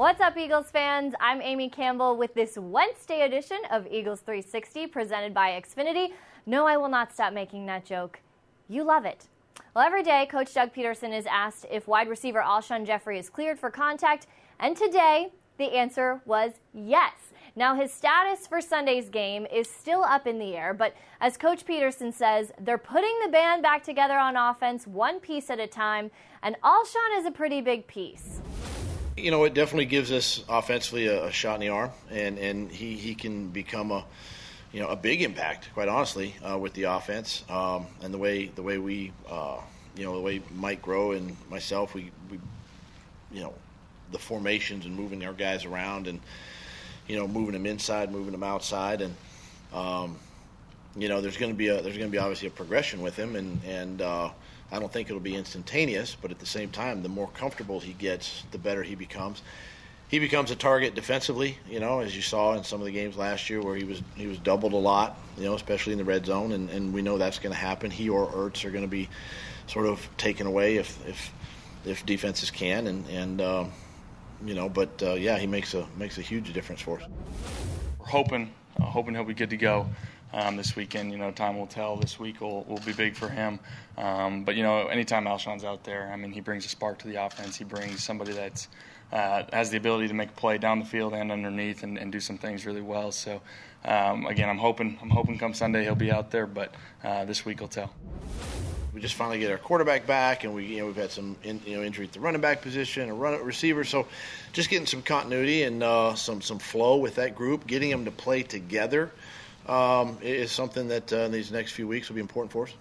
What's up, Eagles fans? I'm Amy Campbell with this Wednesday edition of Eagles 360 presented by Xfinity. No, I will not stop making that joke. You love it. Well, every day, Coach Doug Pederson is asked if wide receiver Alshon Jeffery is cleared for contact, and today the answer was yes. Now, his status for Sunday's game is still up in the air, but as Coach Pederson says, they're putting the band back together on offense one piece at a time, and Alshon is a pretty big piece. You know, it definitely gives us offensively a, a shot in the arm, and, and he, he can become a you know a big impact, quite honestly, uh, with the offense. Um, and the way the way we uh, you know the way Mike Groh and myself we, we you know the formations and moving our guys around and you know moving them inside, moving them outside, and um, you know there's going to be a there's going to be obviously a progression with him, and and uh, I don't think it'll be instantaneous, but at the same time, the more comfortable he gets, the better he becomes. He becomes a target defensively, you know, as you saw in some of the games last year where he was he was doubled a lot, you know, especially in the red zone, and, and we know that's going to happen. He or Ertz are going to be sort of taken away if if if defenses can, and and uh, you know, but uh, yeah, he makes a makes a huge difference for us. We're hoping uh, hoping he'll be good to go um, this weekend. You know, time will tell. This week will, will be big for him. Um, but you know, anytime Alshon's out there, I mean, he brings a spark to the offense. He brings somebody that's uh, has the ability to make a play down the field and underneath and, and do some things really well. So um, again, I'm hoping I'm hoping come Sunday he'll be out there, but uh, this week will tell. We just finally get our quarterback back, and we you know we've had some in, you know injury at the running back position, a run receiver, so just getting some continuity and uh, some some flow with that group, getting them to play together um, is something that uh, in these next few weeks will be important for us.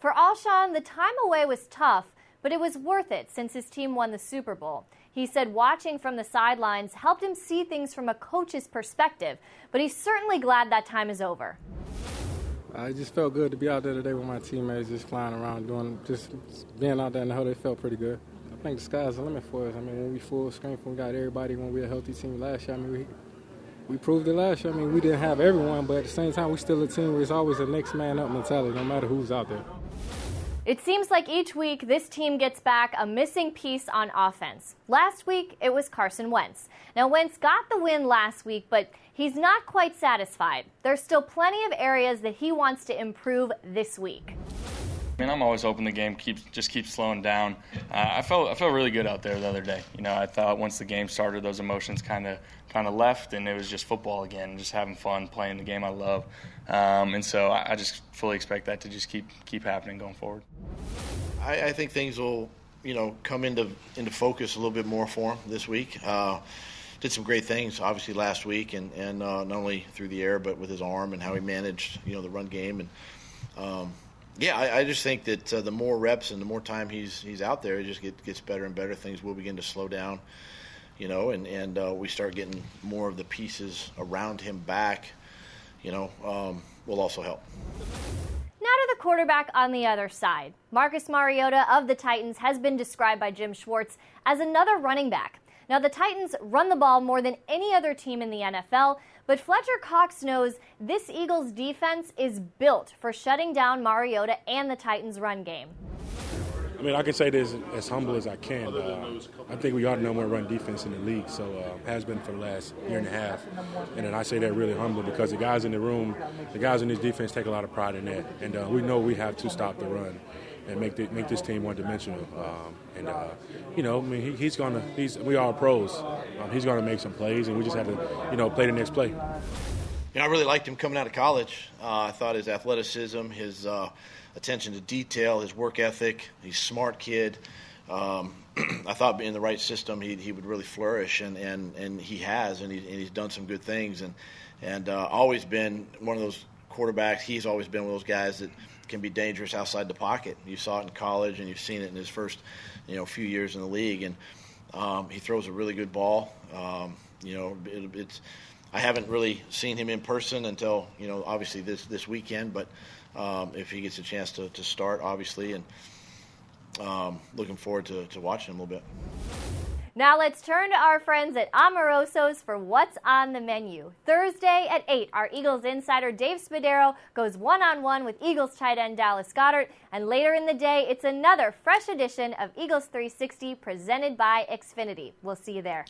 For Alshon, the time away was tough, but it was worth it since his team won the Super Bowl. He said watching from the sidelines helped him see things from a coach's perspective, but he's certainly glad that time is over. I just felt good to be out there today with my teammates, just flying around, doing, just being out there in the huddle. It felt pretty good. I think the sky's the limit for us. I mean, when we full strength, when we got everybody, when we're a healthy team last year, I mean, we we proved it last year. I mean, we didn't have everyone, but at the same time, we're still a team where it's always a next man up mentality, no matter who's out there. It seems like each week this team gets back a missing piece on offense. Last week it was Carson Wentz. Now, Wentz got the win last week, but he's not quite satisfied. There's still plenty of areas that he wants to improve this week. Mean, I'm always hoping the game keeps just keeps slowing down. Uh, I felt I felt really good out there the other day. You know, I thought once the game started, those emotions kind of kind of left, and it was just football again, just having fun, playing the game I love. Um, and so I, I, just fully expect that to just keep keep happening going forward. I, I, think things will, you know, come into into focus a little bit more for him this week. Uh, did some great things, obviously last week, and and uh, not only through the air, but with his arm and how he managed, you know, the run game and. Um, yeah, I, I, just think that uh, the more reps and the more time he's he's out there, it just get, gets better and better. Things will begin to slow down, you know, and and uh, we start getting more of the pieces around him back, you know, um, will also help. Now to the quarterback on the other side. Marcus Mariota of the Titans has been described by Jim Schwartz as another running back. Now, the Titans run the ball more than any other team in the NFL, but Fletcher Cox knows this Eagles defense is built for shutting down Mariota and the Titans' run game. I mean, I can say this as humble as I can. Uh, I think we are the number one run defense in the league, so uh, has been for the last year and a half. And I say that really humble because the guys in the room, the guys in this defense take a lot of pride in that. And uh, we know we have to stop the run and make the, make this team one dimensional. Um, and uh, you know, I mean, he, he's gonna he's we are pros. Um, he's gonna make some plays, and we just have to you know play the next play. You know, I really liked him coming out of college. Uh, I thought his athleticism, his uh, attention to detail, his work ethic. He's smart kid. Um, I thought being in the right system he, he would really flourish, and, and, and he has, and, he, and he's done some good things, and and uh, always been one of those quarterbacks. He's always been one of those guys that can be dangerous outside the pocket. You saw it in college, and you've seen it in his first you know few years in the league, and um, he throws a really good ball. Um, you know, it, it's I haven't really seen him in person until you know obviously this this weekend, but um, if he gets a chance to, to start, obviously, and um, looking forward to, to watching him a little bit. Now let's turn to our friends at Amoroso's for what's on the menu. Thursday at 8, our Eagles insider Dave Spadaro goes one on one with Eagles tight end Dallas Goedert. And later in the day, it's another fresh edition of Eagles 360 presented by Xfinity. We'll see you there.